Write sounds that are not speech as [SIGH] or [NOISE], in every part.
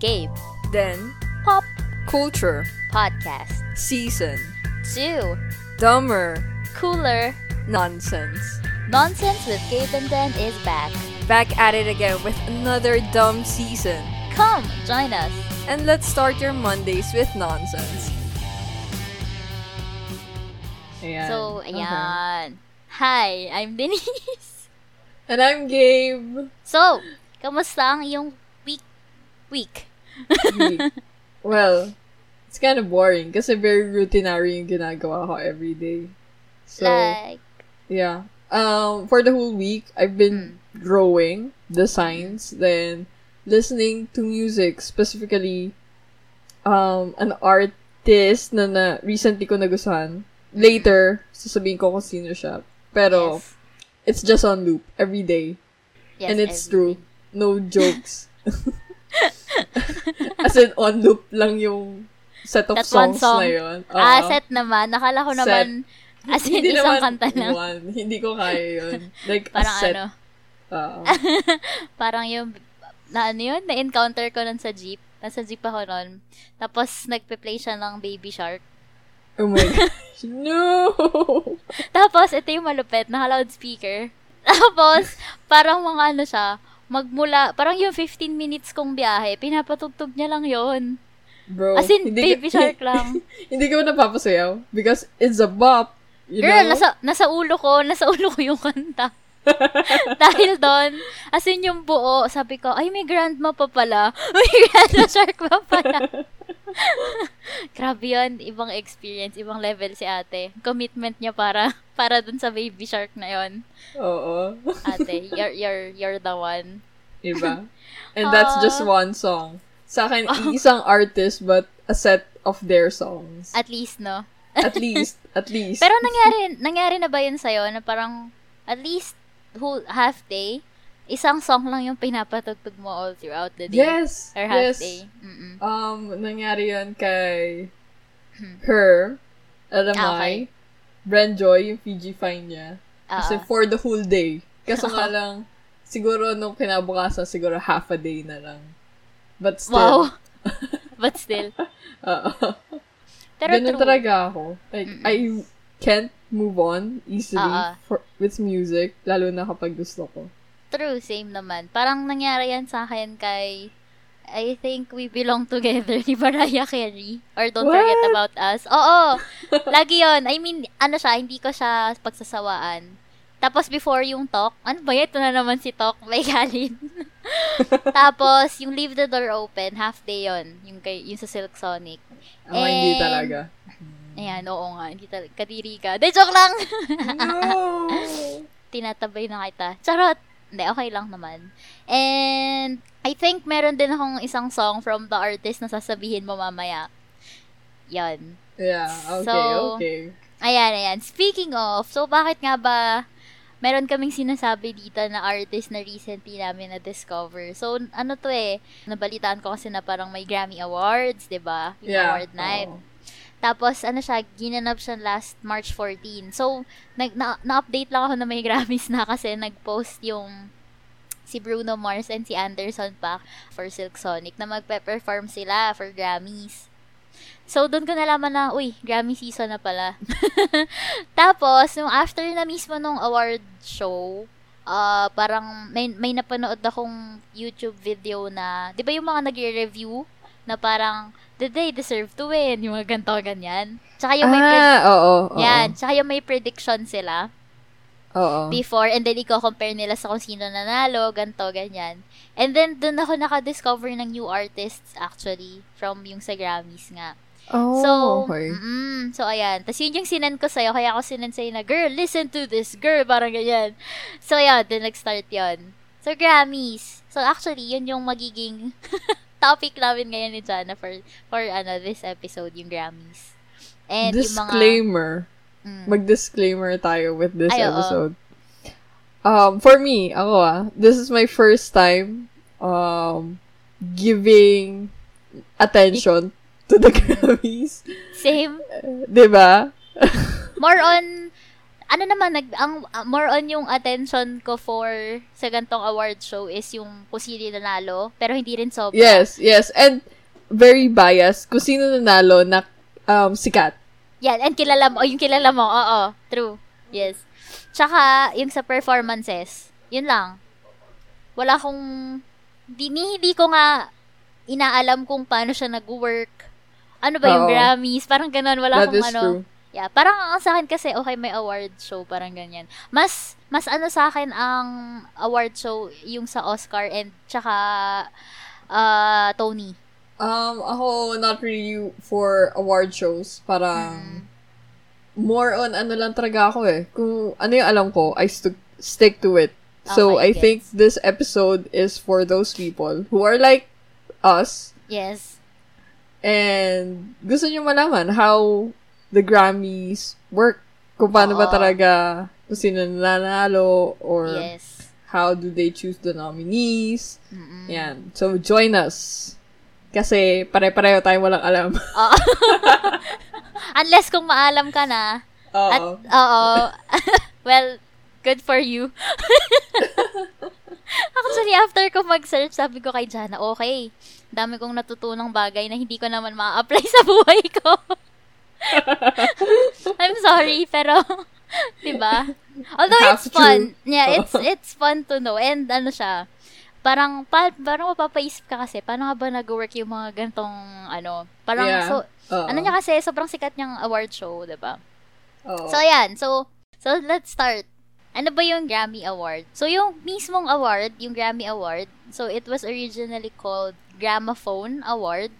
Gabe. Then, Pop culture, Podcast. season, 2. dumber, Cooler nonsense. Nonsense with Gabe and Dan is back. Back at it again with another dumb season. Come, join us. And let's start your Mondays with nonsense. Ayan. So, Okay. Hi, I'm Denise. [LAUGHS] And I'm Gabe. So, kamusta ang iyong week? Week. [LAUGHS] well, it's kind of boring kasi very routinary yung ginagawa ko every day. So, like, yeah. Um, for the whole week, I've been drawing designs, then listening to music, specifically um, an artist na, na recently ko nagustuhan. Later, sasabihin ko kung sino siya. Pero, yes. it's just on loop every day. Yes, and it's every true. No jokes. [LAUGHS] [LAUGHS] As in, on loop lang yung set of That songs song. na yun. Ah, Oo. set naman. Nakala ko Set. naman, as in, Hindi isang naman kanta lang. One. Hindi ko kaya yun. Like, Parang a set. ano, Oo. [LAUGHS] parang yung, na ano yun, na-encounter ko nun sa jeep. Nasa jeep ako nun. Tapos, nagpe-play siya ng Baby Shark. oh my gosh. [LAUGHS] No! Tapos, ito yung malupit, naka-loudspeaker. Tapos, parang mga ano siya, magmula, parang yung 15 minutes kong biyahe, pinapatugtog niya lang yon Bro. As in, hindi Baby ka- Shark lang. [LAUGHS] hindi ko napapasayaw because it's a bop. You Girl, know? nasa, nasa ulo ko, nasa ulo ko yung kanta. [LAUGHS] Dahil doon, as in yung buo, sabi ko, ay, may grandma pa pala. [LAUGHS] May grandma shark pa pala. [LAUGHS] Grabe yun, ibang experience, ibang level si ate. Commitment niya para, [LAUGHS] para dun sa baby shark na yon Oo. Ate, [LAUGHS] you're, you're, you're the one. Iba. And that's just Aw. one song. Sa akin, isang artist but a set of their songs. At least, no? At least. At least. Pero nangyari, nangyari na ba yun sa'yo na parang, at least, whole, half day, isang song lang yung pinapatugtog mo all throughout the day? yes. Or half yes. day? Mm-mm. Um, nangyari yun kay her, Alamay, Ah, okay. Joy, yung Fiji Fine niya. Kasi Ah. for the whole day. Kaso nga [LAUGHS] lang, siguro nung kinabukasan, siguro half a day na lang. But still. Wow. [LAUGHS] But still. Oo. Pero Ganun true. talaga ako. Like, I can't move on easily Ah, ah. for, with music, lalo na kapag gusto ko. True, same naman. Parang nangyari yan sa akin kay I think we belong together [LAUGHS] ni Mariah Carey. Or Don't What? Forget About Us. Oo. [LAUGHS] Lagi yon I mean, ano siya, hindi ko siya pagsasawaan. Tapos before yung talk, ano ba? Ito na naman si talk [LAUGHS] by Kalin. Tapos, yung Leave the Door Open, half day yon Yung, kay, yung sa Silk Sonic. Hindi And- talaga. Ayan, oo nga. Hindi talaga. Kadiri ka. De, joke lang! No! tinatabay na kita. Charot! Hindi, okay lang naman. And, I think meron din akong isang song from the artist na sasabihin mo mamaya. Yan. Yeah, okay, So, okay. Ayan, ayan. Speaking of, so bakit nga ba meron kaming sinasabi dito na artist na recently namin na-discover. So, ano to eh, nabalitaan ko kasi na parang may Grammy Awards, 'di ba Yung Yeah. award night. oo. Tapos, ano siya, ginanap siya last March 14. So, nag, na, na-update lang ako na may Grammys na kasi nag-post yung si Bruno Mars and si Anderson Paak for Silk Sonic na magpe-perform sila for Grammys. So, doon ko nalaman na, uy, Grammy season na pala. [LAUGHS] Tapos, nung after na mismo nung award show, ah parang may, may napanood akong YouTube video na, di ba yung mga nagre-review na parang, did they deserve to win? Yung mga ganito, ganyan. Tsaka yung may, pred- Ah, oo, oo. yan, tsaka yung may prediction sila Oo. before, and then i-compare nila sa kung sino nanalo, ganto, ganyan. And then, dun ako nakadiscover ng new artists, actually, from yung sa Grammys nga. Oh, So, okay. mm so ayan. Tapos yun yung sinend ko sa'yo, kaya ako sinend sa'yo na, girl, listen to this, girl, parang ganyan. So, ayan, then nag-start yun. So, Grammys. So, actually, yun yung magiging [LAUGHS] topic namin ngayon ni Jana for, for ano, this episode, yung Grammys. And yung mga... Disclaimer. Mm. Mag-disclaimer tayo with this Ay, oo. episode. Um, for me, ako ah, this is my first time um, giving attention to the [LAUGHS] Grammys. Same. Diba? More on, ano naman, nag, ang, uh, more on yung attention ko for sa gantong award show is yung kung sino nanalo, pero hindi rin sobra. Yes, yes. And very biased. Kung sino nanalo na um, sikat. Yan, and kilala mo, oh, yung kilala mo, oo, true. Yes. Tsaka, yung sa performances, yun lang. Wala akong, di, hindi ko nga inaalam kung paano siya nag-work. Ano ba yung Oo. Grammys? Parang ganun, wala That akong ano. true. Yeah, parang ang sa akin kasi, okay, may award show, parang ganyan. Mas, mas ano sa akin ang award show, yung sa Oscar and tsaka uh, Tony. Um, ako, not really for award shows. Parang, more on ano lang talaga ako eh. Kung ano yung alam ko, I stu- stick to it. So, Okay, I think gets. this episode is for those people who are like us Yes. and gusto nyo malaman how the Grammys work. Kung paano ba Oo. talaga, kung sino nanalo, or Yes. how do they choose the nominees. Mm-mm. Yan. So, join us. Kasi pare-pareho tayo walang alam. [LAUGHS] Oo. Unless kung maalam ka na. At, Oo. oo. [LAUGHS] well, good for you. [LAUGHS] Actually, after ko mag-search, sabi ko kay Jana, okay, dami kong natutunang bagay na hindi ko naman ma-apply sa buhay ko. [LAUGHS] I'm sorry, pero, [LAUGHS] di ba? Although Half it's fun. true. Yeah, it's it's fun to know. And ano siya, parang, pa, parang mapapaisip ka kasi, paano nga ba nag-work yung mga gantong, ano, parang, Yeah. so, Oo. ano niya kasi, sobrang sikat niyang award show, di ba? So, ayan. So, so let's start. Ano ba yung Grammy Award? So, yung mismong award, yung Grammy Award, so it was originally called Gramophone Award.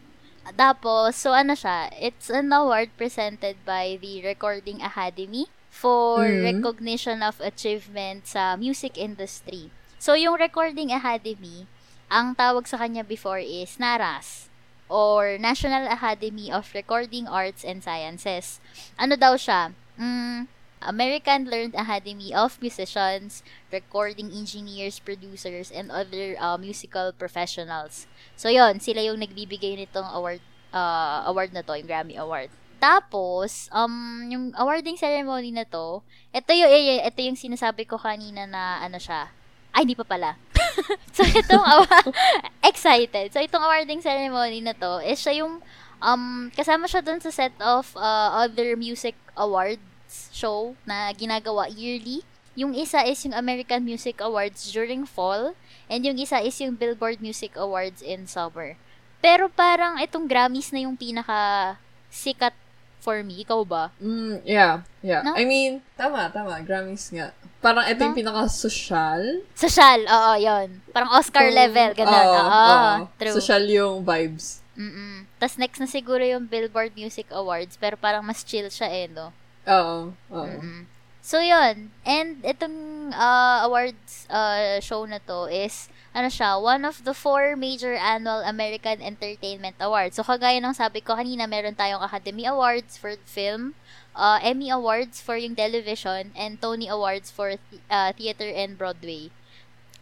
Tapos, so ano siya, it's an award presented by the Recording Academy for Mhm. recognition of achievement sa music industry. So, yung Recording Academy, ang tawag sa kanya before is NARAS or National Academy of Recording Arts and Sciences. Ano daw siya? Mm, American Learned Academy of Musicians, Recording Engineers, Producers, and other uh, musical professionals. So, yon sila yung nagbibigay nitong award, uh, award na to, yung Grammy Award. Tapos, um, yung awarding ceremony na to, ito yung, eh, ito yung sinasabi ko kanina na, ano siya, ay, hindi pa pala. [LAUGHS] so, itong, awa- [LAUGHS] excited. So, itong awarding ceremony na to, is siya yung, um, kasama siya dun sa set of uh, other music awards show na ginagawa yearly. Yung isa is yung American Music Awards during fall, and yung isa is yung Billboard Music Awards in summer. Pero parang itong Grammys na yung pinaka sikat for me. Ikaw ba? Mm, yeah, yeah. No? I mean, tama, tama. Grammys nga. Parang ito yung No? pinaka-social. Social, oo, yon Parang Oscar So, level, ganun. oo, Oo, oo. true. Social yung vibes. Mm-mm. Tapos next na siguro yung Billboard Music Awards, pero parang mas chill siya eh, no? Oo, oo. Mm-mm. So, yun. And itong uh, awards uh, show na to is, ano siya, one of the four major annual American Entertainment Awards. So, kagaya ng sabi ko kanina, meron tayong Academy Awards for film, uh, Emmy Awards for yung television, and Tony Awards for th- uh, theater and Broadway.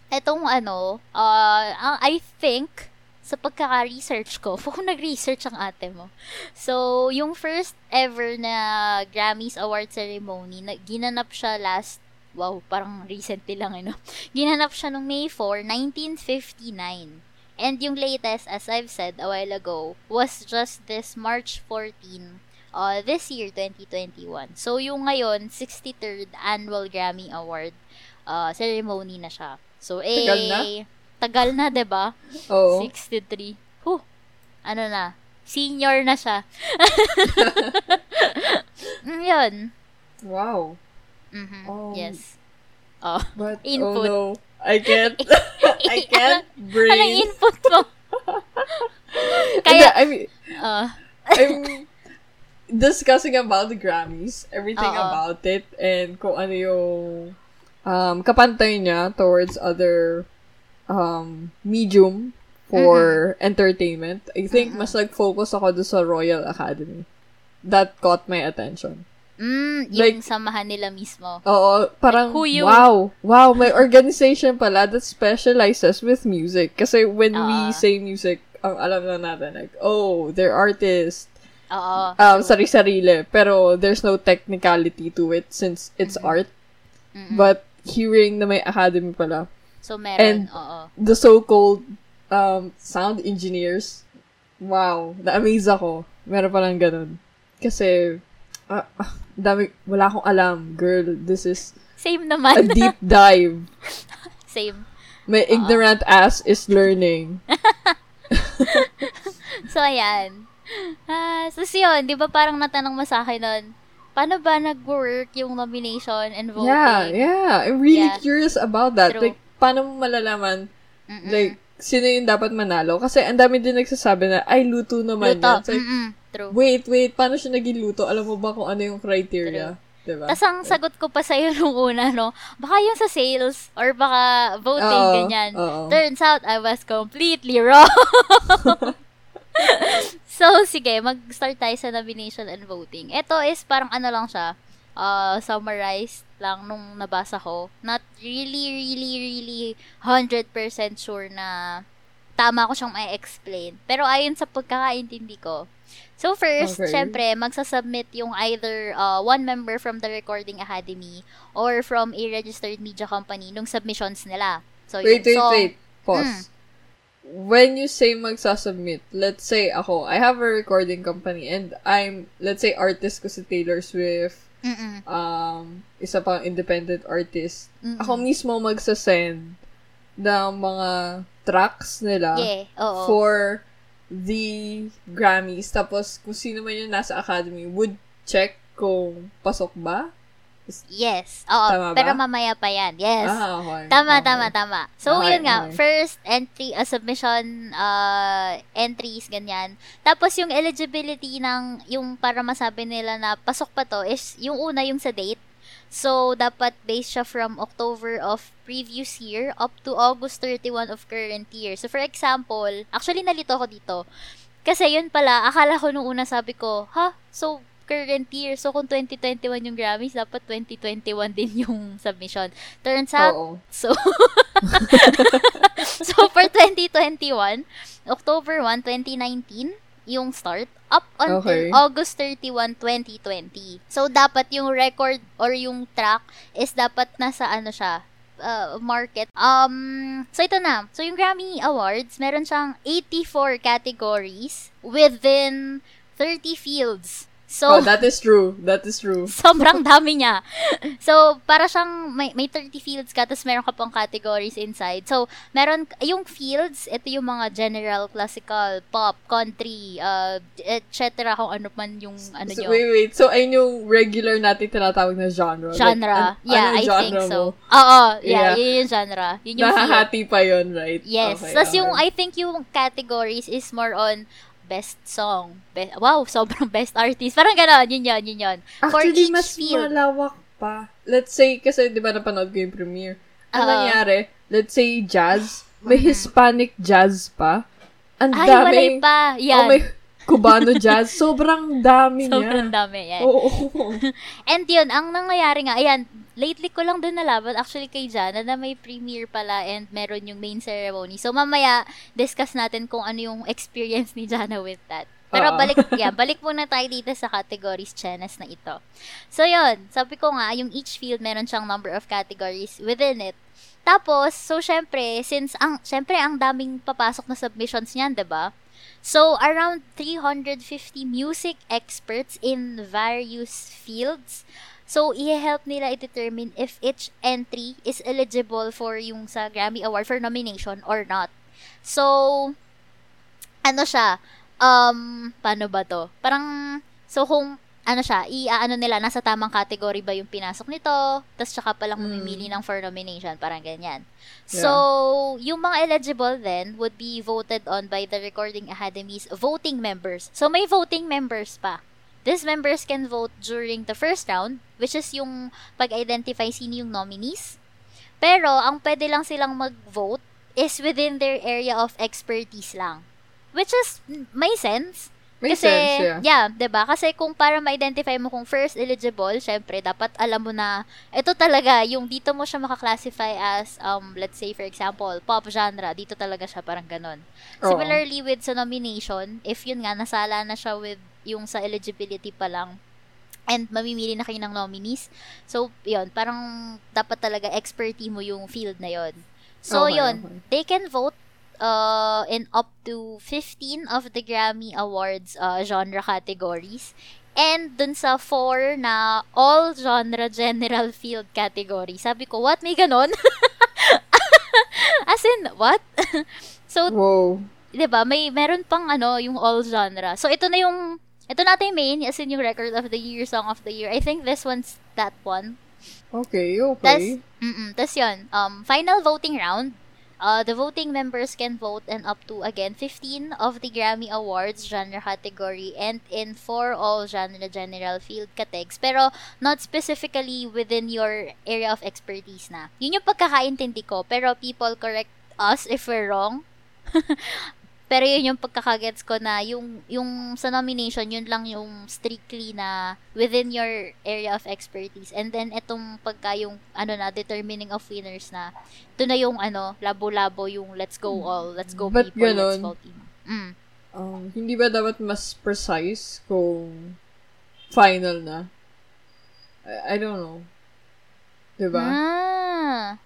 Etong ano, uh, I think, sa pagkaka-research ko, [LAUGHS] kung nag-research ang ate mo. So, yung first ever na Grammys Award Ceremony, na, ginanap siya last, wow, parang recently lang, ano. [LAUGHS] Ginanap siya nung May 4, 1959. And yung latest, as I've said a while ago, was just this March 14, uh, this year, 2021. So, yung ngayon, 63rd Annual Grammy Award uh, ceremony na siya. So, eh, Tagal na? Tagal na, 'di ba? Oo. 63. Huh. Ano na? Senior na siya. [LAUGHS] mm, yun. Wow. Mhm. Um, yes. Oh. But, Input. oh no. I can't, [LAUGHS] [LAUGHS] I can't Anong breathe. input mo? Kaya, I mean, uh, I'm discussing about the Grammys, everything Oo. about it, and kung ano yung um, kapantay niya towards other um, medium for entertainment. I think mas nag-focus ako doon sa Royal Academy. That caught my attention. mm, like- yung samahan nila mismo. Oo, parang, you- wow, wow, may organization pala that specializes with music. Kasi when we Ah. say music, ang alam lang natin, like, oh, they're artists, Oo. um, true. sari-sarili. Pero there's no technicality to it since it's Mm-hmm. art. Mm-mm. But hearing na may academy pala, so, meron. and- Oo. the so-called um, sound engineers, wow, na-amaze ako. Meron palang ganun. Kasi, ah, ah, dami, wala akong alam. Girl, this is Same a naman. deep [LAUGHS] dive. Same. My ignorant ass is learning. [LAUGHS] [LAUGHS] So, ayan. Ah, so, so yun, di ba parang natanong mo sa akin nun, paano ba nag-work yung nomination and voting? Yeah, yeah. I'm really Yeah. curious about that. True. Like, paano mo malalaman, Mm-mm. like, sino yung dapat manalo? Kasi ang dami din nagsasabi na, ay, luto naman Luto. It's like, Mm-mm. True. wait, wait, paano siya naging luto? Alam mo ba kung ano yung criteria? Diba? Tapos ang sagot ko pa sa'yo [LAUGHS] nung una, no, baka yung sa sales or baka voting, Oo, ganyan. oo. Turns out, I was completely [LAUGHS] wrong. so, sige, mag-start tayo sa nomination and voting. Ito is parang ano lang siya, uh, summarized lang nung nabasa ko. Not really, really, really 100% sure na tama ko siyang may explain Pero ayon sa pagkakaintindi ko, So first, Okay. syempre, magsasubmit yung either uh, one member from the Recording Academy or from a registered media company nung submissions nila. So, Wait, yung wait, song, wait. Pause. When you say magsasubmit, let's say ako, I have a recording company and I'm, let's say artist ko si Taylor Swift, Mm-mm. um, isa pang independent artist. Mm-mm. Ako mismo magsasend ng mga tracks nila Yeah, oo. for the Grammys. Tapos, kung sino man yung nasa academy, would check kung pasok ba? Yes. Oo, Tama ba? pero mamaya pa yan. Yes. Ah, okay. Tama, Okay. tama, tama. So, Okay, yun nga, okay. first entry, uh, submission uh, entries, ganyan. Tapos, yung eligibility ng, yung para masabi nila na pasok pa to, is yung una, yung sa date. So, dapat based siya from October of previous year up to August 31 of current year. So, for example, actually, nalito ko dito. Kasi yun pala, akala ko nung una sabi ko, ha? So, current year. So, kung 2021 yung Grammys, dapat 2021 din yung submission. Turns out, Oo. So, [LAUGHS] so for 2021, October 1, 2019, yung start, up until Okay. August 31, 2020. So, dapat yung record or yung track is dapat nasa ano siya, uh, market. Um, so ito na. So, yung Grammy Awards, meron siyang 84 categories within 30 fields. So, Oh, that is true. That is true. [LAUGHS] Sobrang dami niya. So, para siyang may, may 30 fields ka, tapos meron ka pang categories inside. So, meron, yung fields, ito yung mga general, classical, pop, country, uh, etc. kung ano man yung ano So, nyo. wait, wait. So, ayun yung regular natin tinatawag na genre. Like, Genre. an- yeah, anong I think so. mo? Oo, yeah, Yeah. yun yung genre. Yun yung field. Nahahati pa yun, right? Yes. Okay, Tapos okay. yung, I think yung categories is more on best song. Be- wow, sobrang [LAUGHS] best artist. Parang gano'n, yun yun, yun yun. For Actually, each mas field. malawak pa. Let's say, kasi di ba napanood ko yung premiere. Ang Oo. nangyari, let's say jazz, [LAUGHS] may Hispanic jazz pa. Ang Ay, dami. walay pa. Yan. Oh, may Cubano jazz. [LAUGHS] Sobrang dami Sobrang niya. dami. Yan. Oo. And yun, ang nangyayari nga, ayan, lately ko lang din nalaman, actually kay Jana, na may premiere pala and meron yung main ceremony. So, mamaya, discuss natin kung ano yung experience ni Jana with that. Pero balik, [LAUGHS] yeah, balik muna tayo dito sa categories Chenas na ito. So, yun, sabi ko nga, yung each field, meron siyang number of categories within it. Tapos, so, syempre, since, ang, syempre, ang daming papasok na submissions niyan, 'di ba So, around 350 music experts in various fields. So, i-help nila i-determine if each entry is eligible for yung sa Grammy Award for nomination or not. So, ano siya, um, paano ba to? Parang, so kung, ano siya, i-ano nila, nasa tamang category ba yung pinasok nito, tapos tsaka palang Mm. mamimili ng for nomination, parang ganyan. Yeah. So, yung mga eligible then would be voted on by the Recording Academy's voting members. So, may voting members pa. These members can vote during the first round, which is yung pag-identify sino yung nominees. Pero, ang pwede lang silang mag-vote is within their area of expertise lang. Which is, mm, may sense. May Kasi, sense, yeah. 'di ba? Kasi kung para ma-identify mo kung first eligible, syempre dapat alam mo na ito talaga yung dito mo siya makaklasify as um let's say for example, pop genre, dito talaga siya parang ganon. Oo. Similarly with sa nomination, if yun nga nasala na siya with yung sa eligibility pa lang. And mamimili na kayo ng nominees. So, yun, parang dapat talaga expertise mo yung field na yun. So, Okay, yun, okay. they can vote uh, in up to 15 of the Grammy Awards uh, genre categories. And dun sa 4 na all genre general field category. Sabi ko, what? May ganon? [LAUGHS] As in, what? [LAUGHS] so, Wow. 'di ba? May meron pang ano, yung all genre. So ito na yung ito natin main, as in yung record of the year, song of the year. I think this one's that one. Okay, Tas, okay. mm tas yun, um, final voting round. Uh, the voting members can vote in up to, again, 15 of the Grammy Awards genre category and in four all genre general field categories. Pero, not specifically within your area of expertise na. Yun yung pagkakaintindi ko. Pero, people correct us if we're wrong. [LAUGHS] Pero yun yung pagkakagets ko na yung, yung sa nomination, yun lang yung strictly na within your area of expertise. And then, itong pagka yung, ano na, determining of winners na, ito na yung, ano, labo-labo yung let's go all, let's go Ba't people, let's ganon? go team. Mm. Um, hindi ba dapat mas precise kung final na? I, I don't know. Diba? Ah.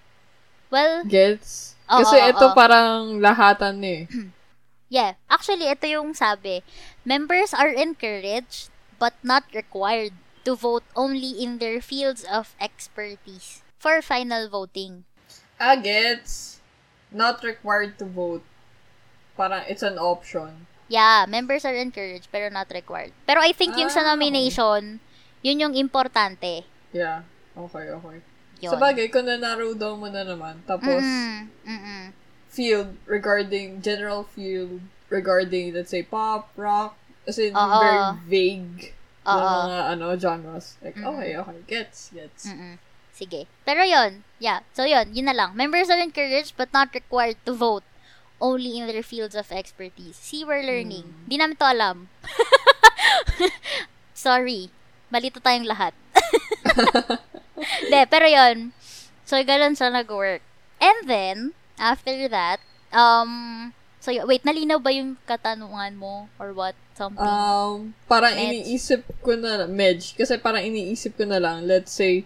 Well, Gets? Oo, Kasi oo, ito oo. parang lahatan eh. [CLEARS THROAT] yeah. Actually, ito yung sabi. Members are encouraged but not required to vote only in their fields of expertise for final voting. Ah, gets. Not required to vote. Parang it's an option. Yeah, members are encouraged pero not required. Pero I think yung sa Ah, nomination, yun yung importante. Yeah. Okay, okay. Yun. Sa bagay, kung na-narrow down mo na naman, tapos Mm-mm, mm-mm. Field regarding, general field regarding, let's say, pop, rock, as in, Oo. very vague na Oo. mga, ano, genres. Like, Mm. okay, okay, gets, gets. Mm-mm. Sige. Pero yun, yeah. So yun, yun na lang. Members are encouraged but not required to vote only in their fields of expertise. See, we're learning. Hmm. Di namin to alam. [LAUGHS] Sorry. Malito tayong lahat. [LAUGHS] [LAUGHS] De, pero yun. So, ganun siya nag-work. And then, after that, um, so, wait, nalinaw ba yung katanungan mo? Or what? Something? Um, parang Medj. iniisip ko na, Medj, kasi parang iniisip ko na lang, let's say,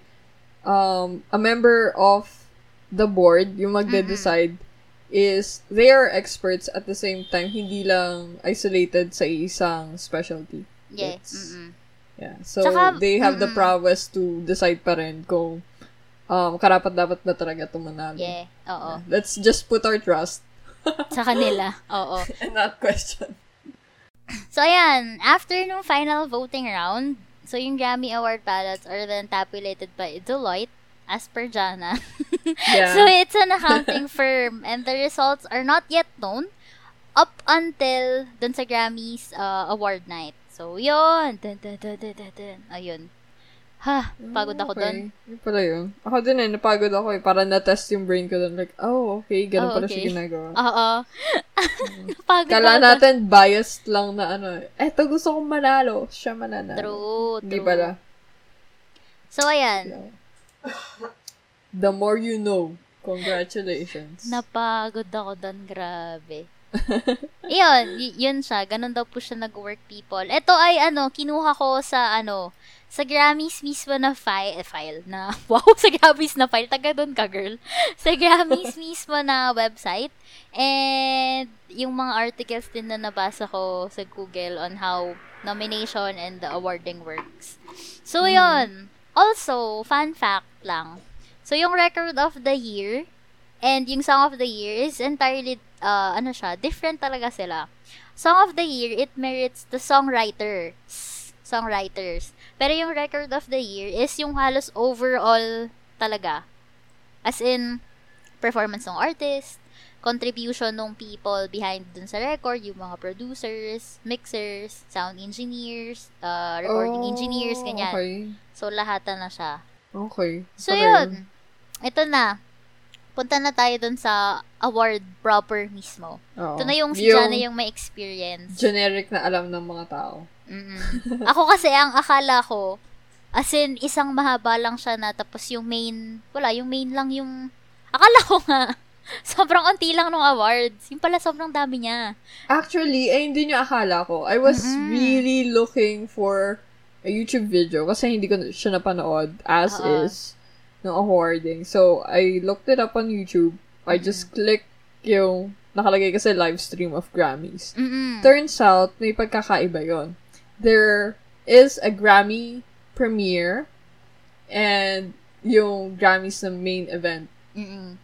um, a member of the board, yung magde-decide, is they are experts at the same time, hindi lang isolated sa isang specialty. yeah. Gets? Mm-mm. Yeah. So, Tsaka, they have the mm-mm. prowess to decide pa rin kung um, karapat-dapat ba talaga ito manalo. Yeah. Oo. Yeah. Let's just put our trust [LAUGHS] Sa kanila. Oo. and not question. So, ayan. After nung final voting round, so yung Grammy Award ballots are then tabulated by Deloitte as per Jana. [LAUGHS] Yeah. so, it's an accounting [LAUGHS] firm and the results are not yet known up until dun sa Grammys uh, award night. So, yun. Dun, dun, dun, dun, dun, dun. Ayun. Ha, pagod ako. Okay. Yun pala yun. Ako din eh, napagod ako eh. Para na-test yung brain ko dun. Like, oh, okay, ganun Oh, pala okay. siya ginagawa. Oo. [LAUGHS] Napagod Kala ako natin biased lang na ano. Eto, gusto kong manalo. Siya mananalo. True, Hindi true. pala. So, ayan. The more you know. Congratulations. Napagod ako doon, grabe. [LAUGHS] Iyon, y- yun siya. Ganun daw po siya nag-work people. Ito ay ano, kinuha ko sa ano, sa Grammys mismo na file, eh, file na, [LAUGHS] wow, sa Grammys na file. Taga doon ka, girl. [LAUGHS] Sa Grammys mismo na website. And yung mga articles din na nabasa ko sa Google on how nomination and the awarding works. So, yun. Also, fun fact lang. So, yung record of the year and yung song of the year is entirely, uh, ano siya, different talaga sila. Song of the year, it merits the songwriters. Songwriters. Pero yung record of the year is yung halos overall talaga. As in, performance ng artist, contribution ng people behind dun sa record, yung mga producers, mixers, sound engineers, uh, recording Oh, engineers, ganyan. Okay. So, lahat na siya. Okay. So, Pala yun. Ito na. Punta na tayo dun sa award proper mismo. Oo. Ito na yung si Jana yung may experience. generic na alam ng mga tao. Mm-mm. Ako kasi, ang akala ko, as in, isang mahaba lang siya na, tapos yung main, wala, yung main lang yung, akala ko nga, [LAUGHS] sobrang unti lang ng awards. Yung pala sobrang dami niya. Actually, ay hindi nyo akala ko. I was Mm-mm. really looking for a YouTube video kasi hindi ko siya napanood as Oo. is ng awarding. So, I looked it up on YouTube. I just clicked yung nakalagay kasi live stream of Grammys. Mm-mm. Turns out, may pagkakaiba yon. There is a Grammy premiere and yung Grammys na main event. Mm-mm.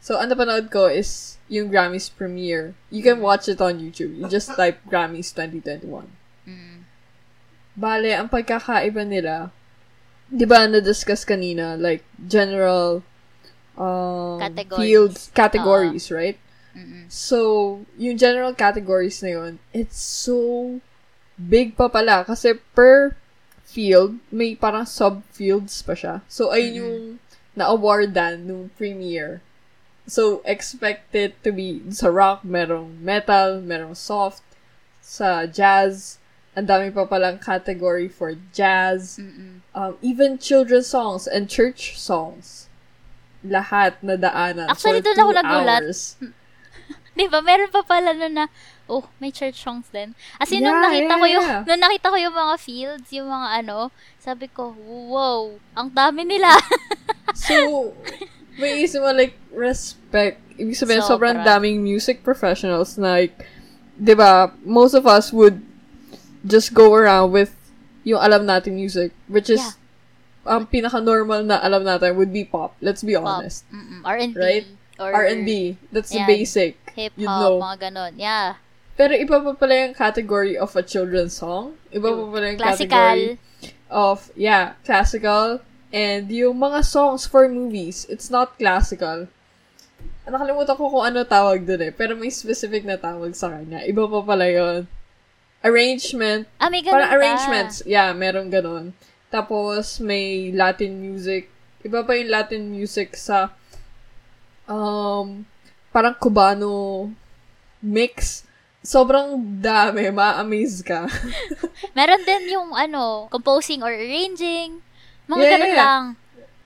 So, ang napanood ko is yung Grammys premiere. You can watch it on YouTube. You just type Grammys 2021. Mm. Bale, ang pagkakaiba nila, di ba na-discuss kanina, like, general um, Categories. fields, categories, right? Mm-mm. So, yung general categories na yun, it's so big pa pala. Kasi per field, may parang sub-fields pa siya. So, ayun Mhm. yung na-awardan nung premiere. So, expect it to be sa rock, merong metal, merong soft, sa jazz, ang dami pa palang category for jazz, Mm-mm. um, even children's songs and church songs. Lahat na daanan Actually, for doon ako nagulat. [LAUGHS] Di ba? Meron pa pala nun na, oh, may church songs din. As in, nung Yeah, nakita yeah, ko yung, yeah. nung nakita ko yung mga fields, yung mga ano, sabi ko, wow, ang dami nila. [LAUGHS] So, may isip mo, like, respect. Ibig sabihin, Sobra. sobrang daming music professionals na, like, di ba, most of us would just go around with yung alam natin music, which is, Yeah. ang pinaka-normal na alam natin would be pop. Let's be Pop. honest. Mm-mm. R&B. Right? Or R&B. That's the Yan. basic. Hip-hop, You know. mga ganon. Yeah. Pero iba pa pala yung category of a children's song. Iba pa pala yung category Classical. of, yeah, classical. And yung mga songs for movies, it's not classical. Nakalimutan ko kung ano tawag dun eh. Pero may specific na tawag sa kanya. Iba pa pala yun. Arrangement. Ah, may ganon Parang pa. arrangements. Yeah, meron ganon. Tapos, may Latin music. Iba pa yung Latin music sa um, parang Cubano mix. Sobrang dami. Ma-amaze ka. [LAUGHS] Meron din yung, ano, composing or arranging. Mga Yeah, yeah. lang.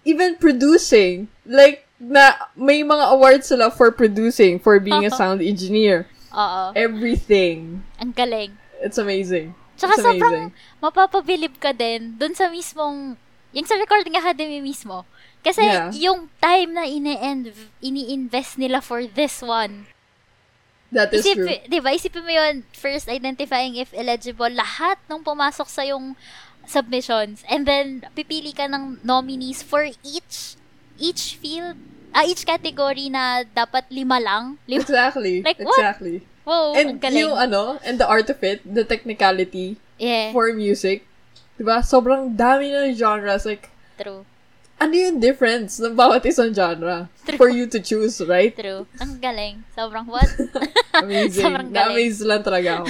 Even producing. Like, na may mga awards sila for producing, for being a [LAUGHS] sound engineer. Oo. Everything. Ang galing. It's amazing. Tsaka It's sobrang mapapabilib ka din dun sa mismong, yung sa Recording Academy mismo. Kasi Yeah. yung time na ini ini-invest nila for this one. That is true. Isip, di ba? Isipin mo yun, first identifying if eligible, lahat nung pumasok sa yung submissions. And then, pipili ka ng nominees for each each field, ah, each category na dapat lima lang. Lima. Exactly. Like, what? Wow, And galing. yung ano, and the art of it, the technicality yeah, for music, diba? Sobrang dami ng genres. Like, true. ano yung difference ng bawat isang genre True. for you to choose, right? True. Ang galing. Sobrang what? [LAUGHS] Amazing. Sobrang galing. Na-amaze lang talaga ako.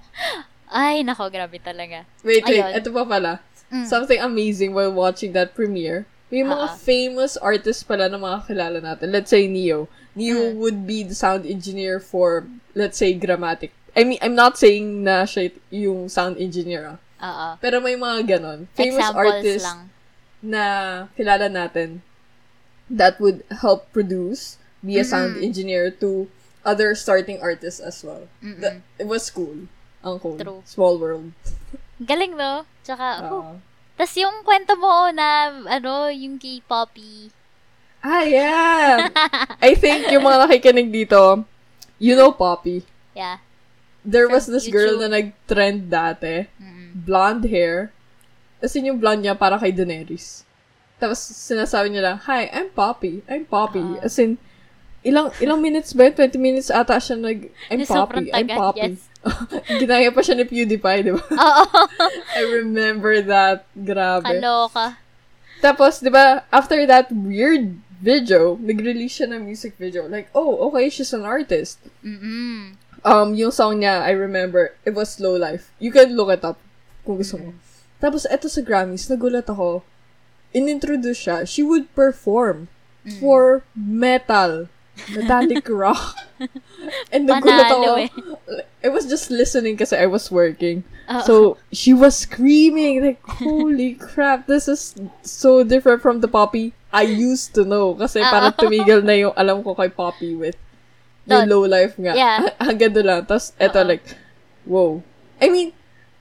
[LAUGHS] Ay, nako, grabe talaga. Wait, wait. Ayun. Ito pa pala. Mm. Something amazing while watching that premiere. May mga Ah. famous artists pala na mga kilala natin. Let's say Neo. Neo Mm. would be the sound engineer for, let's say, Grammatic. I mean, I'm not saying na siya yung sound engineer, ah. Oo. Pero may mga ganon. Famous Examples artists lang. na kilala natin that would help produce, be a sound Mm-mm. engineer to other starting artists as well. That, it was cool. Ang cool. True. Small world. Galing, no? Tsaka, Uh, uh, tas yung kwento mo na, ano, yung kay Poppy. ah, yeah! I think yung mga nakikinig dito, you know Poppy. Yeah. There From was this girl YouTube. na nag-trend dati. Mm-mm. Blonde hair. As in yung blonde niya para kay Daenerys. Tapos sinasabi niya lang, Hi, I'm Poppy. I'm Poppy. Ah. As in, ilang ilang minutes ba yun? 20 minutes ata siya nag, I'm Poppy. I'm Poppy. yes. [LAUGHS] Ginaya pa siya ni PewDiePie, di ba? Oo. [LAUGHS] I remember that. Grabe. Kaloka. Tapos, di ba, after that weird video, nag-release siya ng music video. Like, oh, okay, she's an artist. Mm-mm. Um, yung song niya, I remember, it was Slow Life. You can look it up kung gusto mo. Tapos, eto sa Grammys, nagulat ako. In-introduce siya, she would perform Mm. for metal, metallic rock. [LAUGHS] And nagulat ako. Eh. I was just listening because I was working. Oo. So, she was screaming, like, holy [LAUGHS] crap, this is so different from the Poppy I used to know. Kasi Oo. parang ah. tumigil na yung alam ko kay Poppy with yung low life nga. Yeah. [LAUGHS] Hanggang doon lang. Tapos, eto Oo. like, whoa. I mean,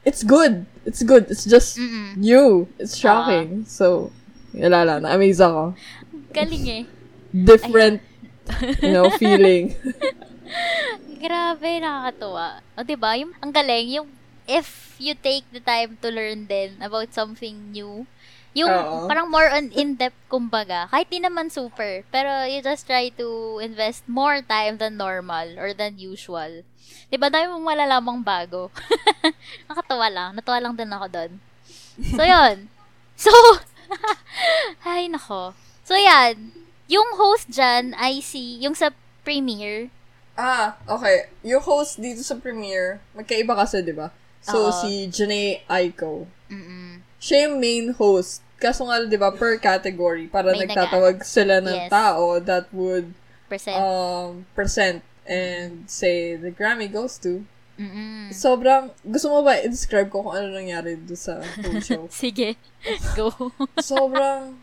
it's good. It's good. It's just Mm-mm. new. It's shocking. So, wala lang. Na-amaze ako. Galing eh. Different, you know, feeling. [LAUGHS] Grabe, nakakatuwa. O, diba? Yung, ang galing, yung if you take the time to learn din about something new, yung Oo. parang more on in-depth, kumbaga. Kahit di naman super, pero you just try to invest more time than normal or than usual. Diba, dami mong malalamang bago. [LAUGHS] Nakatawa lang. Natuwa lang din ako doon. So, yun. [LAUGHS] So, [LAUGHS] ay, nako. So, yan. Yung host dyan, I see, yung sa premiere, Ah, okay. Yung host dito sa premiere, magkaiba kasi, di ba? So, Oo. si Janae Aiko. mm Siya yung main host. Kaso nga, di ba, per category, para May nagtatawag sila ng Yes. tao that would percent. um, present and say the Grammy goes to. Mm-mm. Sobrang, gusto mo ba i-describe ko kung ano nangyari doon sa [LAUGHS] whole show? Sige. Go. Sobrang,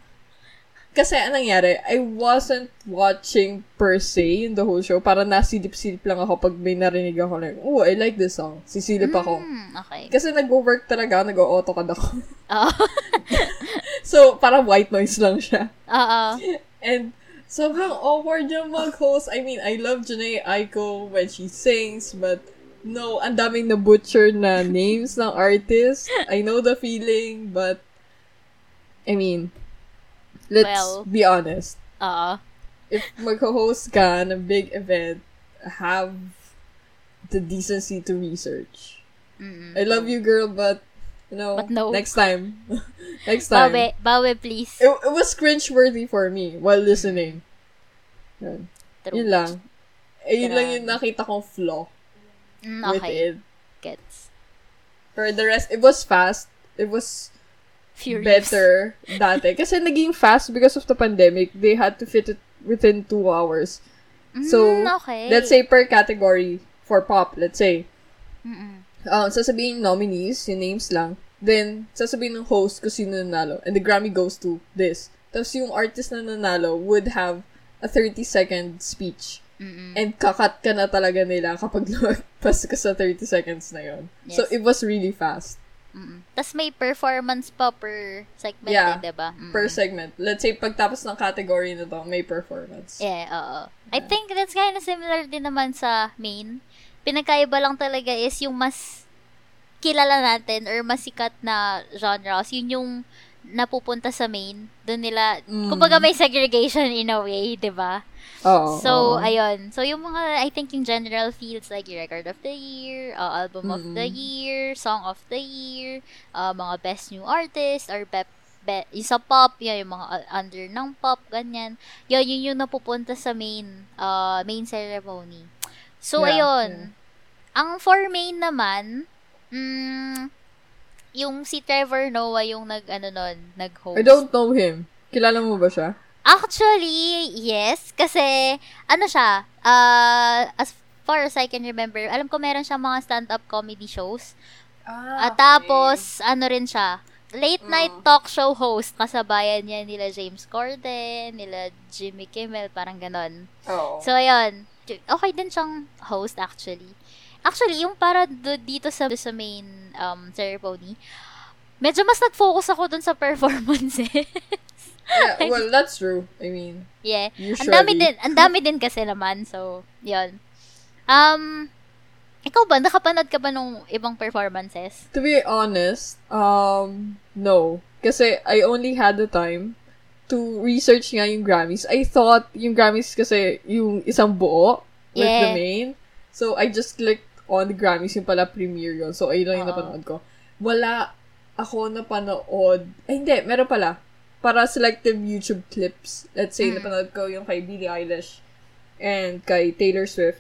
kasi anong nangyari, I wasn't watching per se in the whole show. Para nasilip-silip lang ako pag may narinig ako like, oh, I like this song. Sisilip ako. Mm, okay. Kasi nag-work talaga, nag-AutoCAD ako. Oo. [LAUGHS] [LAUGHS] so, parang white noise lang siya. Oo. [LAUGHS] And, sobrang awkward yung mag-host. I mean, I love Janae Aiko when she sings, but no, ang daming na-butcher na names ng artists. I know the feeling, but, I mean, let's Well. be honest. Oo. If mag-host ka ng big event, have the decency to research. Mm-mm. I love you, girl, but, you know, But no. next time. [LAUGHS] next time. Bawi. Bawi, please. It, it was cringe-worthy for me while listening. Yun. True. Yun lang. Eh, yun lang Grabe. yung nakita kong flaw Mm, with it. Gets. For the rest, it was fast. It was Furious. better dati. Kasi naging fast because of the pandemic. They had to fit it within two hours. So, Mm, okay. let's say per category for pop, let's say, Mm-mm. um, sasabihin nominees, yung names lang. Then, sasabihin ng host kung sino nanalo. And the Grammy goes to this. Tapos yung artist na nanalo would have a 30-second speech. Mm-mm. And kakat ka na talaga nila kapag [LAUGHS] lumagpas ka sa 30 seconds na yon. So, Yes. it was really fast. Mm-mm. Tapos may performance pa per segment Yeah. din, diba? Mm-mm. Per segment. Let's say, pagtapos ng category na to, may performance. Yeah, oo. I think that's kind of similar din naman sa main. Pinagkaiba lang talaga is yung mas kilala natin or mas sikat na genres, yun yung napupunta sa main. Doon nila, Mm. kumbaga may segregation in a way, di ba? Oo. So, oo. ayun. So, yung mga, I think yung general fields like Record of the Year, uh, Album of the. Year, Song of the Year, uh, mga Best New Artist, or be, be, yung sa pop, yan, yung mga uh, under ng pop, ganyan. Yun, yun yung napupunta sa main, uh, main ceremony. So, Yeah, ayun. Ang for main naman, mm, yung si Trevor Noah yung nag, ano nun, nag-host. I don't know him. Kilala mo ba siya? Actually, yes. Kasi, ano siya, uh, as far as I can remember, alam ko meron siyang mga stand-up comedy shows. Ah, At tapos, ano rin siya, late night Mm. talk show host. Kasabayan niya nila James Corden, nila Jimmy Kimmel, parang ganon. Oo. So, ayun. Okay din siyang host, actually. Actually, yung para do, dito sa, sa main um, ceremony, medyo mas nag-focus ako dun sa [LAUGHS] performance eh. Yeah, [LAUGHS] well, that's true. I mean, yeah. Ang dami din, ang dami din kasi naman. So, 'yon. Um ikaw ba nakapanood ka ba nung ibang performances? To be honest, um, no. Kasi I only had the time to research nga yung Grammys. I thought yung Grammys kasi yung isang buo with the Yeah. main. So, I just clicked on the Grammys, yung pala premiere yun. So, ayun lang yung Oo. napanood ko. Wala ako napanood. Ay, hindi. Meron pala. Para selective YouTube clips. Let's say, Mm. napanood ko yung kay Billie Eilish and kay Taylor Swift.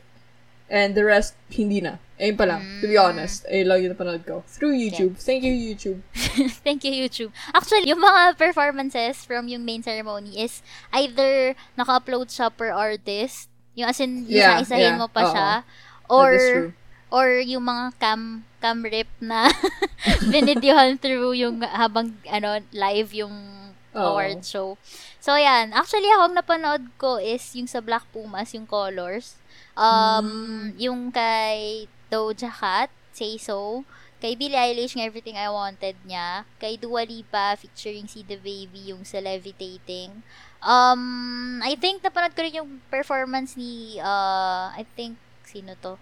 And the rest, hindi na. Ayun pa lang. To be Mm. honest, ayun lang yung napanood ko. Through YouTube. Thank you, YouTube. [LAUGHS] Thank you, YouTube. Actually, yung mga performances from yung main ceremony is either naka-upload siya per artist, yung as in, Yeah, isa-isahin yeah. mo pa Oo. siya, or or yung mga cam cam rip na [LAUGHS] binidyohan through yung habang ano live yung Oo. award show. So ayan, actually ako napanood ko is yung sa Black Pumas, yung colors. Um, yung kay Doja Cat, Say So, kay Billie Eilish ng Everything I Wanted niya, kay Dua Lipa featuring si The Baby yung sa Levitating. Um, I think napanood ko rin yung performance ni uh, I think sino to?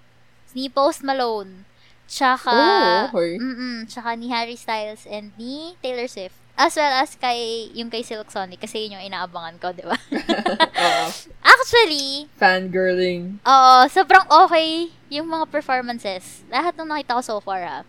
Ni Post Malone. Tsaka Oh, okay. Tsaka ni Harry Styles and ni Taylor Swift. As well as kay yung kay Silk Sonic kasi yun yung inaabangan ko, di ba? [LAUGHS] Oo. Actually, Fangirling. Oo, sobrang okay yung mga performances. Lahat ng nakita ko so far, ah.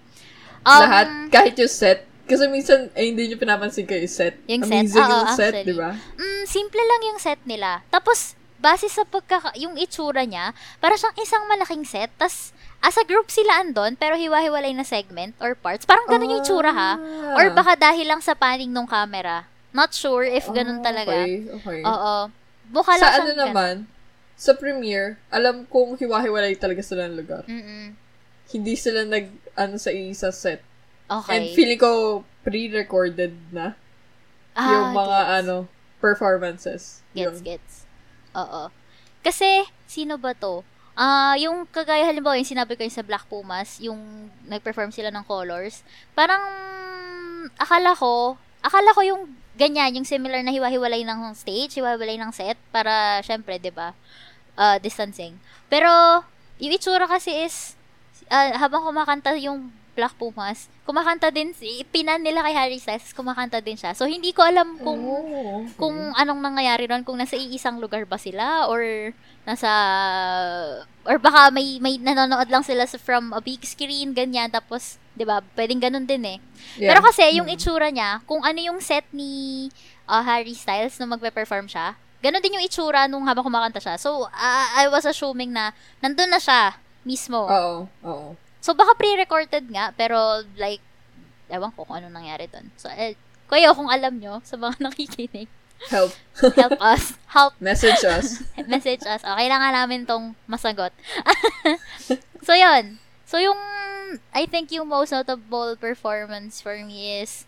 Um, Lahat, kahit yung set. Kasi minsan, eh, hindi nyo pinapansin kayo yung set. Yung set, Amazing oo, yung set, actually. di ba? Mm, simple lang yung set nila. Tapos, base sa pagkaka... Yung itsura niya, para siyang isang malaking set. Tapos, as a group sila andon, pero hiwa-hiwalay na segment or parts. Parang ganun yung itsura, ha? Ah. Or baka dahil lang sa panning ng camera. Not sure if ganun Ah, talaga. Okay, okay. Oo. Mukha lang sa ano ganun. naman, sa premiere, alam kong hiwa-hiwalay talaga sila ng lugar. Mm-mm. Hindi sila nag, ano, sa isa set. Okay. And feeling ko, pre-recorded na Ah, yung mga, gets. ano, performances. Gets, Yun. gets. Oo. Kasi, sino ba to? Ah, yung kagaya halimbawa yung sinabi ko yung sa Black Pumas, yung nag-perform sila ng colors, parang akala ko, akala ko yung ganyan, yung similar na hiwa-hiwalay ng stage, hiwa-hiwalay ng set para syempre, 'di ba? ah, distancing. Pero yung itsura kasi is ah, habang kumakanta yung Black Pumas, kumakanta din si pinan nila kay Harry Styles, kumakanta din siya. So hindi ko alam kung Oh, okay. kung anong nangyayari doon, kung nasa iisang lugar ba sila or nasa or baka may may nanonood lang sila sa from a big screen ganyan tapos 'di ba pwedeng ganun din eh Yeah. pero kasi yung Mm. itsura niya kung ano yung set ni uh, Harry Styles nung magpe-perform siya ganun din yung itsura nung habang kumakanta siya so uh, I was assuming na nandun na siya mismo Oo, oo. So baka pre-recorded nga pero like ewan ko kung ano nangyari doon so eh, kayo kung alam nyo sa mga [LAUGHS] nakikinig Help. help us help [LAUGHS] Message us. [LAUGHS] message us. Oh, kailangan namin tong masagot. so, yun. So, yung, I think yung most notable performance for me is,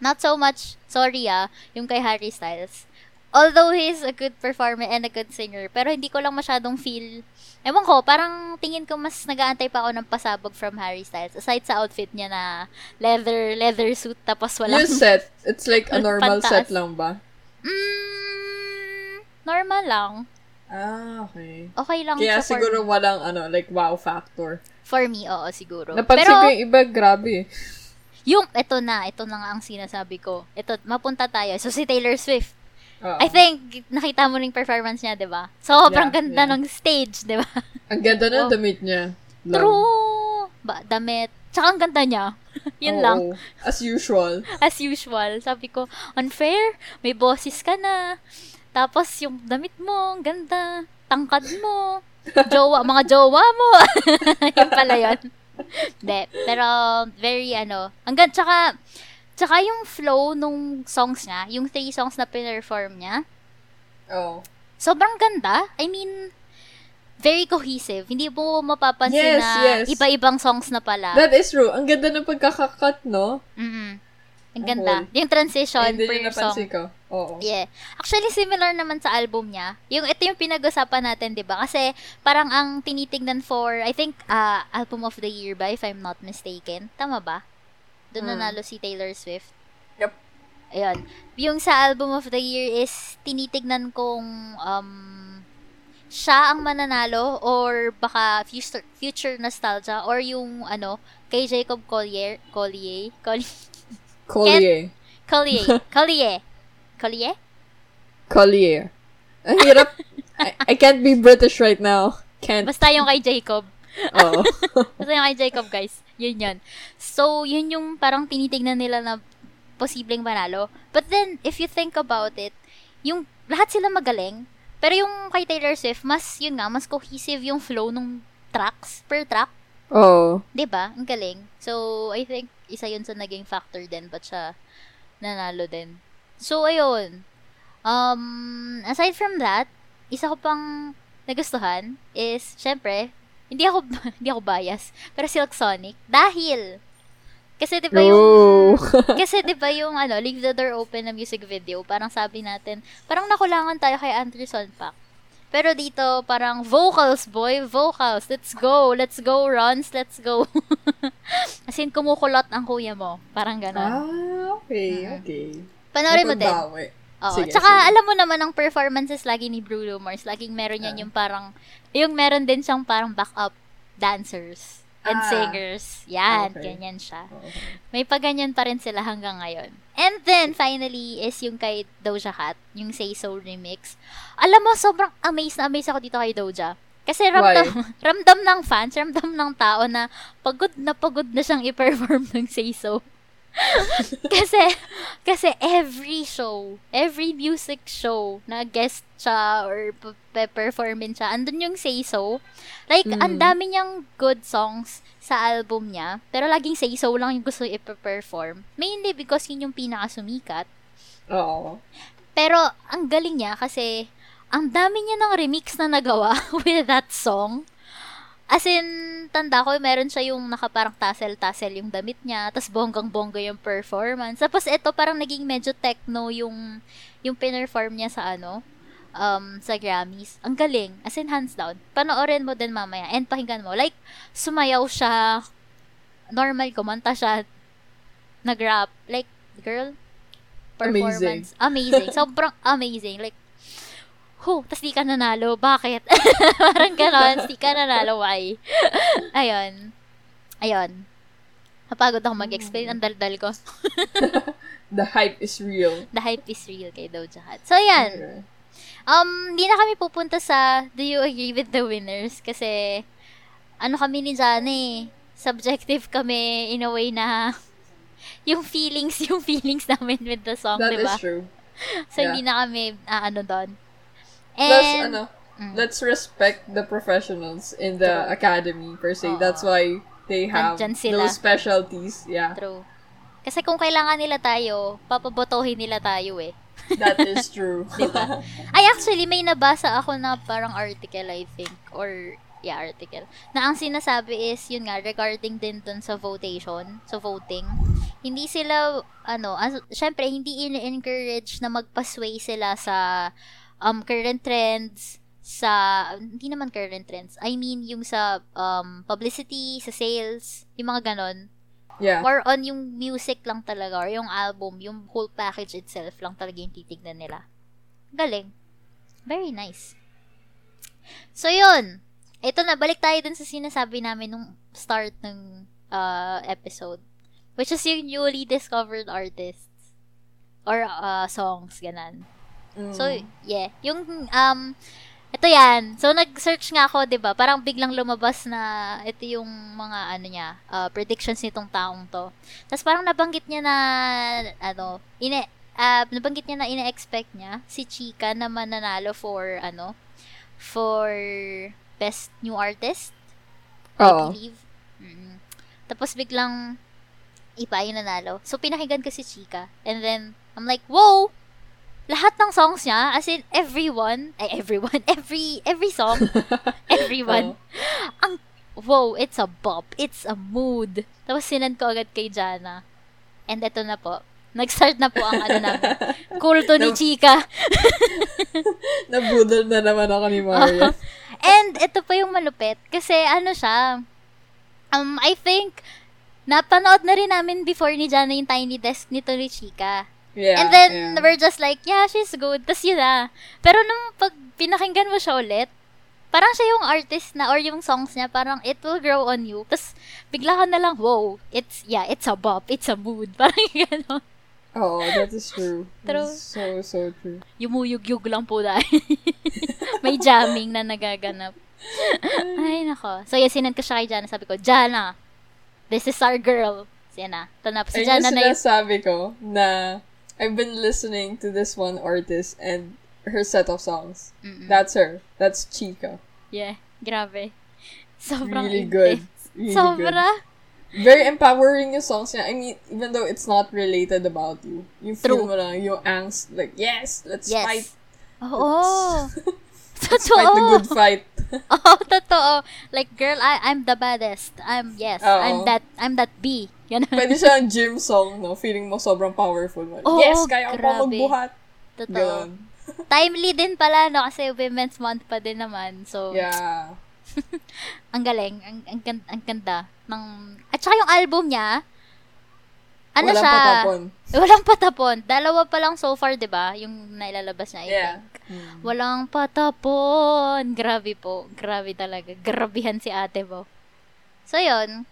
not so much, sorry ah, yung kay Harry Styles. Although he's a good performer and a good singer, pero hindi ko lang masyadong feel, ewan ko, parang tingin ko mas nagaantay pa ako ng pasabog from Harry Styles. Aside sa outfit niya na leather, leather suit, tapos wala. Yung set, it's like a [LAUGHS] normal Pantaas. set lang ba? Mm, normal lang. Ah, okay. Okay lang Kaya for siguro walang, ano, like, wow factor. For me, oo, siguro. Napansin Pero, ko yung iba, grabe. yung, eto na, ito na nga ang sinasabi ko. Ito, mapunta tayo. So, si Taylor Swift. Oo. I think, nakita mo ring performance niya, di ba? Sobrang Yeah, ganda yeah. ng stage, di ba? [LAUGHS] Ang ganda ng Oh. damit niya. Love. True! Ba, damit. Tsaka ang ganda niya. [LAUGHS] Yun Oo, lang. As usual. [LAUGHS] As usual. Sabi ko, unfair. May boses ka na. Tapos, yung damit mo, ang ganda. Tangkad mo. Jowa, mga jowa mo. yun pala yun. Hindi. Pero, very, ano, ang ganda. Tsaka, tsaka yung flow nung songs niya, yung three songs na pinerform niya, Oo. sobrang ganda. I mean, very cohesive. Hindi mo Yes, mapapansin na yes. iba-ibang songs na pala. That is true. Ang ganda ng pagkakakat, no? Mm-mm. Ang ganda. whole. Yung transition hindi per nyo song. ko. Oo. Yeah. Actually, similar naman sa album niya. Yung, ito yung pinag-usapan natin, di ba? Kasi, parang ang tinitingnan for, I think, uh, Album of the Year ba, if I'm not mistaken. Tama ba? Doon Hmm. nanalo si Taylor Swift. Yep. Ayun. Yung sa Album of the Year is, tinitignan kong, um, siya ang mananalo or baka future, future nostalgia or yung ano kay Jacob Collier Collier Collier [LAUGHS] Collier. Collier [LAUGHS] Collier Collier Collier. Ang hirap. I, I can't be British right now. Can't. Basta yung kay Jacob. Oo. [LAUGHS] Basta yung kay Jacob, guys. Yun yun. So, yun yung parang tinitignan nila na posibleng manalo. But then, if you think about it, yung lahat sila magaling, pero yung kay Taylor Swift, mas, yun nga, mas cohesive yung flow ng tracks, per track. Oo. 'Di ba? Ang galing. So, I think isa 'yun sa naging factor din ba't siya nanalo din. So, ayun. Um, aside from that, isa ko pang nagustuhan is, syempre, hindi ako, [LAUGHS] hindi ako bias, pero Silk Sonic. Dahil, kasi 'di ba yung [LAUGHS] kasi 'di ba yung ano, Leave the Door Open na music video, parang sabi natin, parang nakulangan tayo kay Anderson Paak. Pero dito, parang vocals, boy, vocals. Let's go, let's go, Rons, let's go. [LAUGHS] As in, kumukulot ang kuya mo. Parang ganon. ah, okay, Mhm. okay. Panoorin mo din. Oo. Sige, Tsaka, sige. alam mo naman ang performances lagi ni Bruno Mars. Laging meron yan Ah. yung parang, yung meron din siyang parang backup dancers and Ah. singers. Yan, Okay. ganyan siya. Okay. May paganyan pa rin sila hanggang ngayon. And then, finally, is yung kay Doja Cat, yung Say So remix. Alam mo, sobrang amazed na amazed ako dito kay Doja. Kasi ramdam, [LAUGHS] ramdam ng fans, ramdam ng tao na pagod na pagod na siyang i-perform ng Say So. Kasi, kasi every show, every music show na guest siya or performance siya, andun yung Say So. Like, Mm. ang dami niyang good songs sa album niya, pero laging Say So lang yung gusto i-perform. Mainly because yun yung pinakasumikat. Oo. Pero, ang galing niya kasi, ang dami niya ng remix na nagawa [LAUGHS] with that song. As in, tanda ko, meron siya yung nakaparang tassel-tassel yung damit niya, tapos bonggang-bongga yung performance. Tapos ito, parang naging medyo techno yung, yung pinerform niya sa ano, um, sa Grammys. Ang galing. As in, hands down. Panoorin mo din mamaya and pakinggan mo. Like, sumayaw siya, normal, kumanta siya, nag-rap. Like, girl, performance. Amazing. Sobrang amazing. Like, Huh, tas di ka nanalo. Bakit? [LAUGHS] Parang ganon. Di ka nanalo. Why? [LAUGHS] Ayun. Ayun. Napagod ako mag-explain. Ang daldal ko. [LAUGHS] The hype is real. The hype is real kay Doja Cat. So, yan. Okay. Um, di na kami pupunta sa Do you agree with the winners? Kasi, ano kami ni Jana eh. Subjective kami in a way na yung feelings, yung feelings namin with the song, That di is ba? true. So, yeah. hindi na kami, ah, ano doon. Plus, And, ano, Mm. let's respect the professionals in the True. academy per se. Oo. That's why they have Nandyan sila. those specialties. Yeah, True. Kasi kung kailangan nila tayo, papabotohin nila tayo eh. that is true. [LAUGHS] Diba? Ay, actually, may nabasa ako na parang article, I think. Or, yeah, article. Na ang sinasabi is, yun nga, regarding din dun sa votation, sa voting. Hindi sila, ano, as, syempre, hindi in-encourage na magpasway sila sa um, current trends, sa, hindi naman current trends. I mean, yung sa um, publicity, sa sales, yung mga ganon. yeah. More on yung music lang talaga or yung album, yung whole package itself lang talaga yung titignan nila. Galing. Very nice. So, yun. Ito na, balik tayo dun sa sinasabi namin nung start ng uh, episode. Which is yung newly discovered artists. Or uh, songs, ganan. Mm. So, yeah. Yung, um, ito yan. So, nag-search nga ako, 'di ba Parang biglang lumabas na ito yung mga, ano niya, uh, predictions nitong taong to. Tapos parang nabanggit niya na, ano, ine, uh, nabanggit niya na ine-expect niya si Chika na mananalo for, ano, for Best New Artist. I Oo. believe. Mm. Tapos biglang, iba yung nanalo. So, pinakinggan ko si Chika. And then, I'm like, whoa! Lahat ng songs niya, as in, everyone, ay, everyone, [LAUGHS] every, every song, [LAUGHS] everyone, ang, wow, it's a bop, it's a mood. Tapos, sinend ko agad kay Jana. And eto na po. Nag-start na po ang ano namin. [LAUGHS] Kulto ni. Chika. Nabudol na naman ako ni Maria. And ito pa yung malupit. Kasi ano siya, um, I think, napanood na rin namin before ni Jana yung Tiny Desk nito ni Chika. Yeah. And then, yeah. we're just like, yeah, she's good. Tapos yun na. Pero nung pag pinakinggan mo siya ulit, parang siya yung artist na, or yung songs niya, parang it will grow on you. Tapos, bigla ka na lang, whoa, it's, yeah, it's a bop, it's a mood. [LAUGHS] Parang gano'n. Oo, that is true. True. So, so true. Yumuyug-yug lang po dahil. [LAUGHS] May jamming na nagaganap. [LAUGHS] Ay, nako. So, yan, sinend ko siya kay Jana. Sabi ko, Jana, this is our girl. So, yan na. Ito na. Si Ayun Jana na yung... sinasabi ko na I've been listening to this one artist and her set of songs. Mm-mm. That's her. That's Chica. Yeah, grabe. Sobrang really good. Really Sobra. good. Very empowering yung songs niya. I mean, even though it's not related about you. You feel True. mo lang yung angst. Like, yes, let's Yes. fight. Oo. Let's fight the good fight. [LAUGHS] oh, totoo. Like, girl, I, I'm the baddest. I'm, yes, Oo. I'm that, I'm that B. Yan. Pwede siyang [LAUGHS] gym song, no? Feeling mo sobrang powerful mo. Oo, yes, kaya ko pa grabe. magbuhat. Totoo. Ganon. [LAUGHS] Timely din pala, no? Kasi Women's Month pa din naman. So, Yeah. ang galing. Ang, ang, gan- ang ganda. Ng, at saka yung album niya, ano Walang siya? patapon. [LAUGHS] Walang patapon. Dalawa pa lang so far, di ba? Yung nailalabas niya, I Yeah. think. Walang patapon. Grabe po. Grabe talaga. Grabihan si ate mo. So, yun.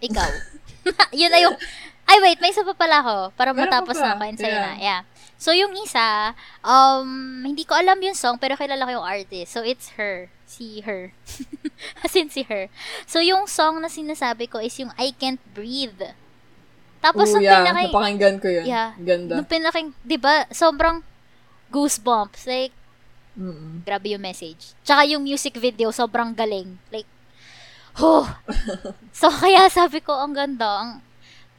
Ikaw. [LAUGHS] [LAUGHS] yun na yung... Ay, wait. May isa pa pala ako. Para Meron pa matapos pa. na ako. Sa'yo Yeah. na. Yeah. So, yung isa, um, hindi ko alam yung song, pero kilala ko yung artist. So, it's her. Si her. [LAUGHS] As in, si her. So, yung song na sinasabi ko is yung I Can't Breathe. Tapos, Ooh, nung yeah. pinaki... Napakinggan ko yun. Yeah. Ganda. Nung pinaking, di ba, sobrang goosebumps. Like, Mm-mm. grabe yung message. Tsaka yung music video, sobrang galing. Like, huh. [LAUGHS] so, kaya sabi ko, ang ganda. Ang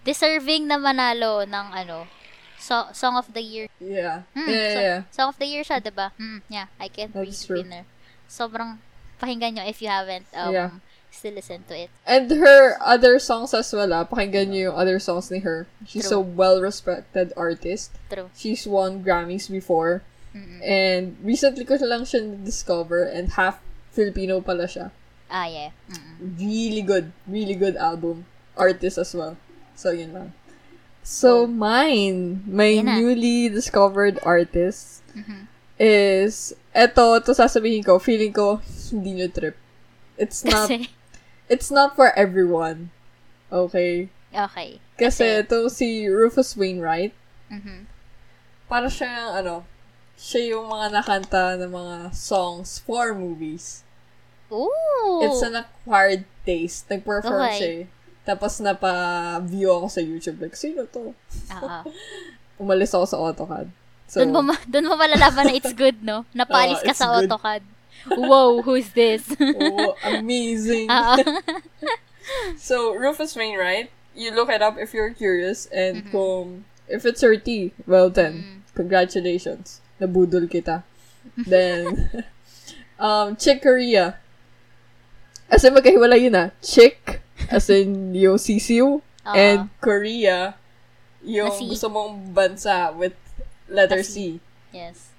deserving na manalo ng ano, so, Song of the Year. Yeah. Mm, yeah, yeah, so- yeah. Song of the Year siya, diba? Mm, yeah, I can't That's breathe true. winner. Sobrang, pakinggan nyo if you haven't um, Yeah. still listen to it. And her other songs as well, ah. Pakinggan niyo yung other songs ni her. She's True. a well-respected artist. True. She's won Grammys before. Mm-mm. And recently ko lang siya discover and half Filipino pala siya. Ah, yeah. Mm-mm. Really good. Really good album. Artist as well. So, yun lang. So, mine, my newly discovered artist Mhm. Is, eto, to sasabihin ko, feeling ko, hindi nyo trip. It's [LAUGHS] not, Kasi, it's not for everyone. Okay? okay. Kasi, ito si Rufus Wainwright, Mhm. para siya yung, ano, siya yung mga nakanta ng mga songs for movies. Ooh! It's an acquired taste. Nag-perform Okay. siya eh. Tapos napa-view ako sa YouTube. Like, sino to? Oo. [LAUGHS] Umalis ako sa AutoCAD. So, Doon mo, ma- [LAUGHS] doon mo malalaman na it's good, no? Napaalis Oo, ka sa good. AutoCAD. Wow, who's this? [LAUGHS] oh, amazing. Oo. [LAUGHS] so, Rufus Wainwright, you look it up if you're curious. And Mm-hmm. kung, if it's your tea, well Mm. then, congratulations. Nabudol kita. then, um, Chick Korea. As in, magkahiwala yun ah. Chick, as in yung sisiu, Oo. and Korea, yung gusto mong bansa with letter. C. yes.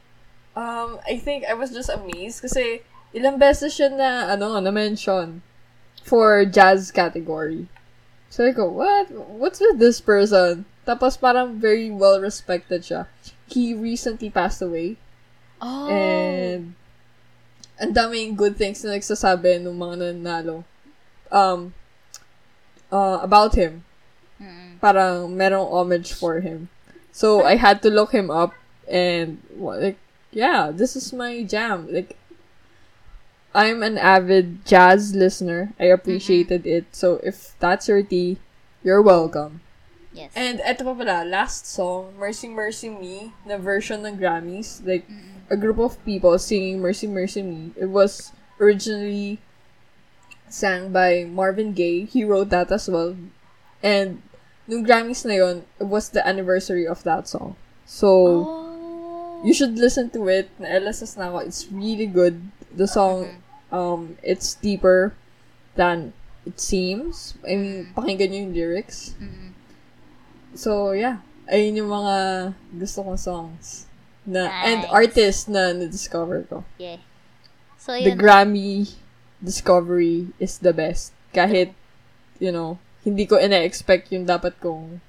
Um, I think I was just amazed kasi ilang beses siya na, ano, na-mention for jazz category. So, I go, what? What's with this person? Tapos parang very well-respected siya. He recently passed away. Oh. And, ang daming good things na nagsasabi ng mga nanalo. Um, uh, about him. Mm-mm. Parang merong homage for him. So, I had to look him up and, like, yeah, this is my jam. Like, I'm an avid jazz listener. I mm-hmm. appreciated it. So, if that's your tea, you're welcome. Yes. And eto pa pala, last song, Mercy Mercy Me, na version ng Grammys. Like, mm-hmm. a group of people singing Mercy Mercy Me. It was originally sang by Marvin Gaye. He wrote that as well. And, nung Grammys na yun, it was the anniversary of that song. So, oh. you should listen to it. Na-LSS na ako. It's really good. The song, um, it's deeper than it seems. I mean, pakinggan nyo yung lyrics. Mm-mm. So, yeah. Ayun yung mga gusto kong songs. Na, And Nice. artists na na-discover ko. Yeah. So, The. Grammy discovery is the best. Kahit, you know, hindi ko ina-expect yung dapat kong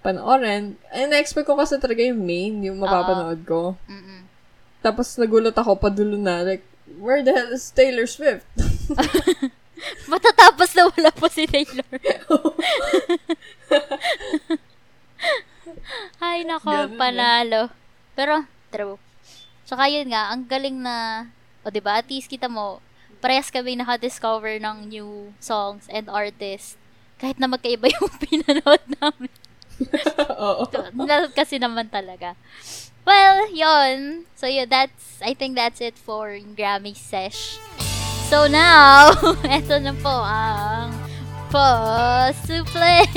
panoorin. Ina-expect ko kasi talaga yung main, yung mapapanood ko. Mm-mm. Tapos nagulat ako padulo na, like, where the hell is Taylor Swift? [LAUGHS] Matatapos na wala po si Taylor. [LAUGHS] Ay, nako, Ganun na. panalo. Pero, true. Tsaka yun nga, ang galing na, o diba, at least kita mo, parehas kami nakadiscover ng new songs and artists. Kahit na magkaiba [LAUGHS] yung pinanood namin. [LAUGHS] Oo. Kasi naman talaga. Well, yon. So, yeah, that's, I think that's it for Grammy Sesh. So, now, [LAUGHS] eto na po ang Pause to Play.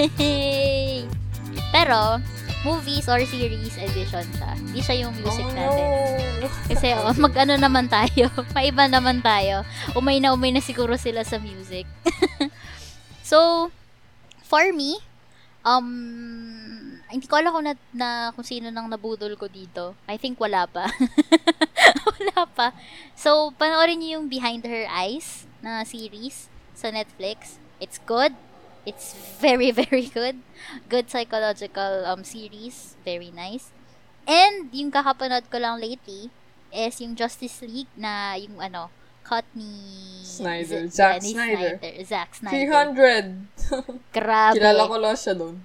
Pero, movies or series edition siya. Hindi siya yung music oh, natin. Kasi oh, mag-ano naman tayo. Maiba naman tayo. Umay na umay na siguro sila sa music. so, for me, um, hindi ko alam kung, na, na, kung sino nang nabudol ko dito. I think wala pa. [LAUGHS] wala pa. So, panoorin niyo yung Behind Her Eyes na series sa Netflix. It's good. It's very, [LAUGHS] very good. Good psychological um series. Very nice. And, yung kakapanood ko lang lately is yung Justice League na yung ano, cut ni... Snyder. Z- Zack yeah, ni Snyder. Zack Snyder. 300! Grabe. Kilala ko lang siya doon.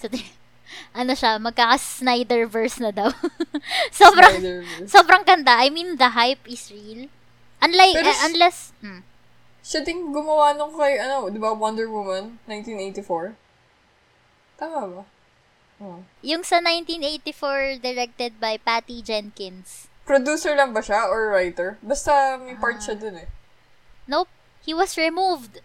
So, [LAUGHS] ano siya, magkaka-Snyderverse na daw. [LAUGHS] sobrang, sobrang ganda. I mean, the hype is real. Unlike, Pero uh, unless, hmm. Siya din gumawa nung kay, ano, di ba, Wonder Woman, 1984? Tama ba? Oh. yung sa 1984 directed by Patty Jenkins. Producer lang ba siya or writer? Basta may part Ah. siya dun eh. Nope, he was removed.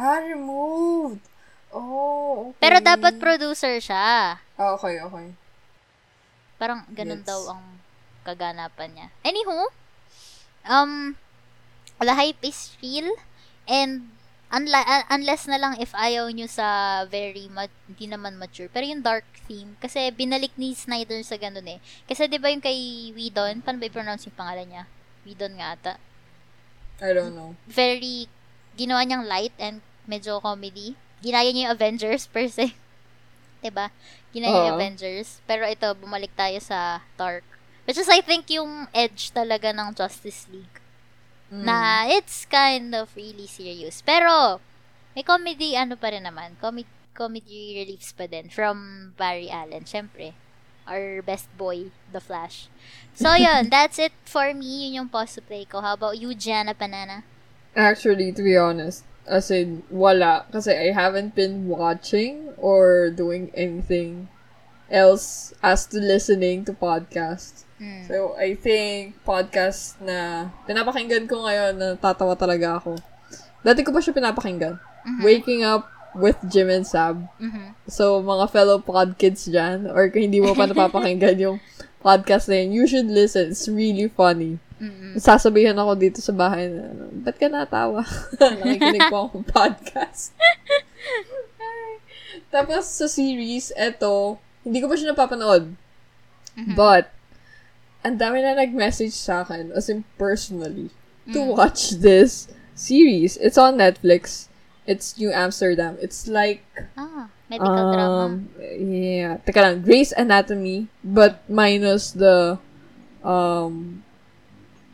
Ah, removed! Oh, okay. Pero dapat producer siya. Ah, okay, okay. Parang ganun Gets. daw ang kaganapan niya. Anywho, um, the hype is real and unla- uh, unless na lang if ayaw nyo sa very ma- hindi naman mature pero yung dark theme kasi binalik ni Snyder sa ganun eh. Kasi 'di ba yung kay Whedon paano ba i-pronounce yung pangalan niya? Whedon nga ata. I don't know. very ginawa niyang light and medyo comedy. Ginaya niya yung Avengers [LAUGHS] per se. 'di ba? Ginaya niya yung. Avengers. Pero ito bumalik tayo sa dark. Which is I think yung edge talaga ng Justice League Mm. na it's kind of really serious. Pero, may comedy, ano pa rin naman, comedy, comedy reliefs pa din from Barry Allen, syempre. Our best boy, The Flash. So, [LAUGHS] yun, that's it for me. Yun yung pause to play ko. How about you, Jana Panana? Actually, to be honest, as in, wala. Kasi I haven't been watching or doing anything else as to listening to podcasts. Mm. So, I think podcast na pinapakinggan ko ngayon, natatawa talaga ako. Dati ko pa siya pinapakinggan. Waking Up with Jim and Sab. Mhm. So, mga fellow podkids dyan, or kung hindi mo pa [LAUGHS] napapakinggan yung podcast na yun, you should listen. It's really funny. Mm-mm. Sasabihan ako dito sa bahay na, ba't ka natawa? [LAUGHS] Nakikinig po akong [LAUGHS] podcast. Tapos, sa series, eto, hindi ko pa siya napapanood. But, ang dami na nag-message sa akin, as in personally, to watch this series. It's on Netflix. It's New Amsterdam. It's like, Ah, medical drama. um, yeah. Teka lang, Grey's Anatomy, but minus the, um,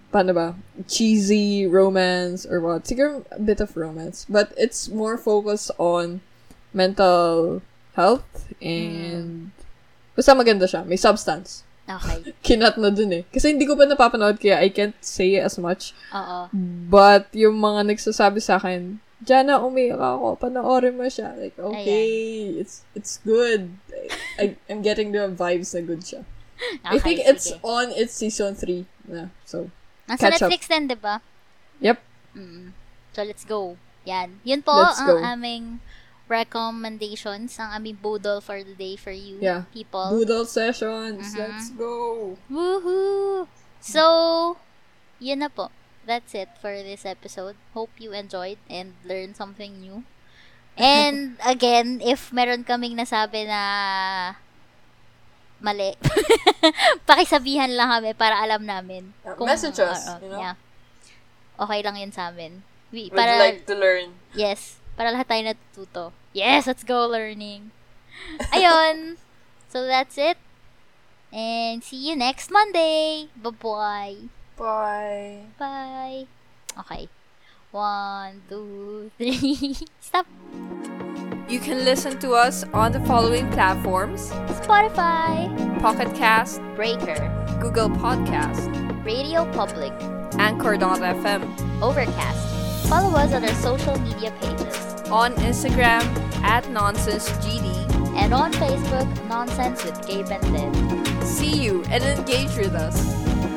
paano ba? Cheesy romance or what? Siguro a bit of romance. But it's more focused on mental health and basta maganda siya. May substance. Okay. [LAUGHS] Kinat na dun eh. Kasi hindi ko pa napapanood kaya I can't say as much. Oo. But yung mga nagsasabi sa akin, Jana, umiyak ako. Panoorin mo siya. Like, okay, it's it's good. I, I'm getting the vibes na good siya. I Okay, think it's sige. on its season 3 na. So, Nasa catch up. Netflix din, di ba? yep. Mm. So, let's go. Yan. Yun po Let's ang go. aming recommendations, ang aming boodle for the day for you, Yeah. people. Doodle sessions. Mhm. Let's go. Woohoo! So, yun na po. That's it for this episode. Hope you enjoyed and learned something new. And [LAUGHS] again, if meron kaming nasabi na mali, [LAUGHS] pakisabihan lang kami para alam namin. Yeah, message us, oo, you know? yeah. Okay lang yun sa amin. We, Would para, you like to learn? Yes. Para lahat tayo natututo. Yes, let's go learning. Ayun. So that's it. And see you next Monday. Bye-bye. Bye. Bye. Okay. One, two, [LAUGHS] three. Stop. You can listen to us on the following platforms Spotify, Pocket Cast, Breaker, Google Podcast, Radio Public, Anchor.fm, Overcast. Follow us on our social media pages. On Instagram at NonsenseGD. And on Facebook, Nonsense with Gabe and Lynn. See you and engage with us.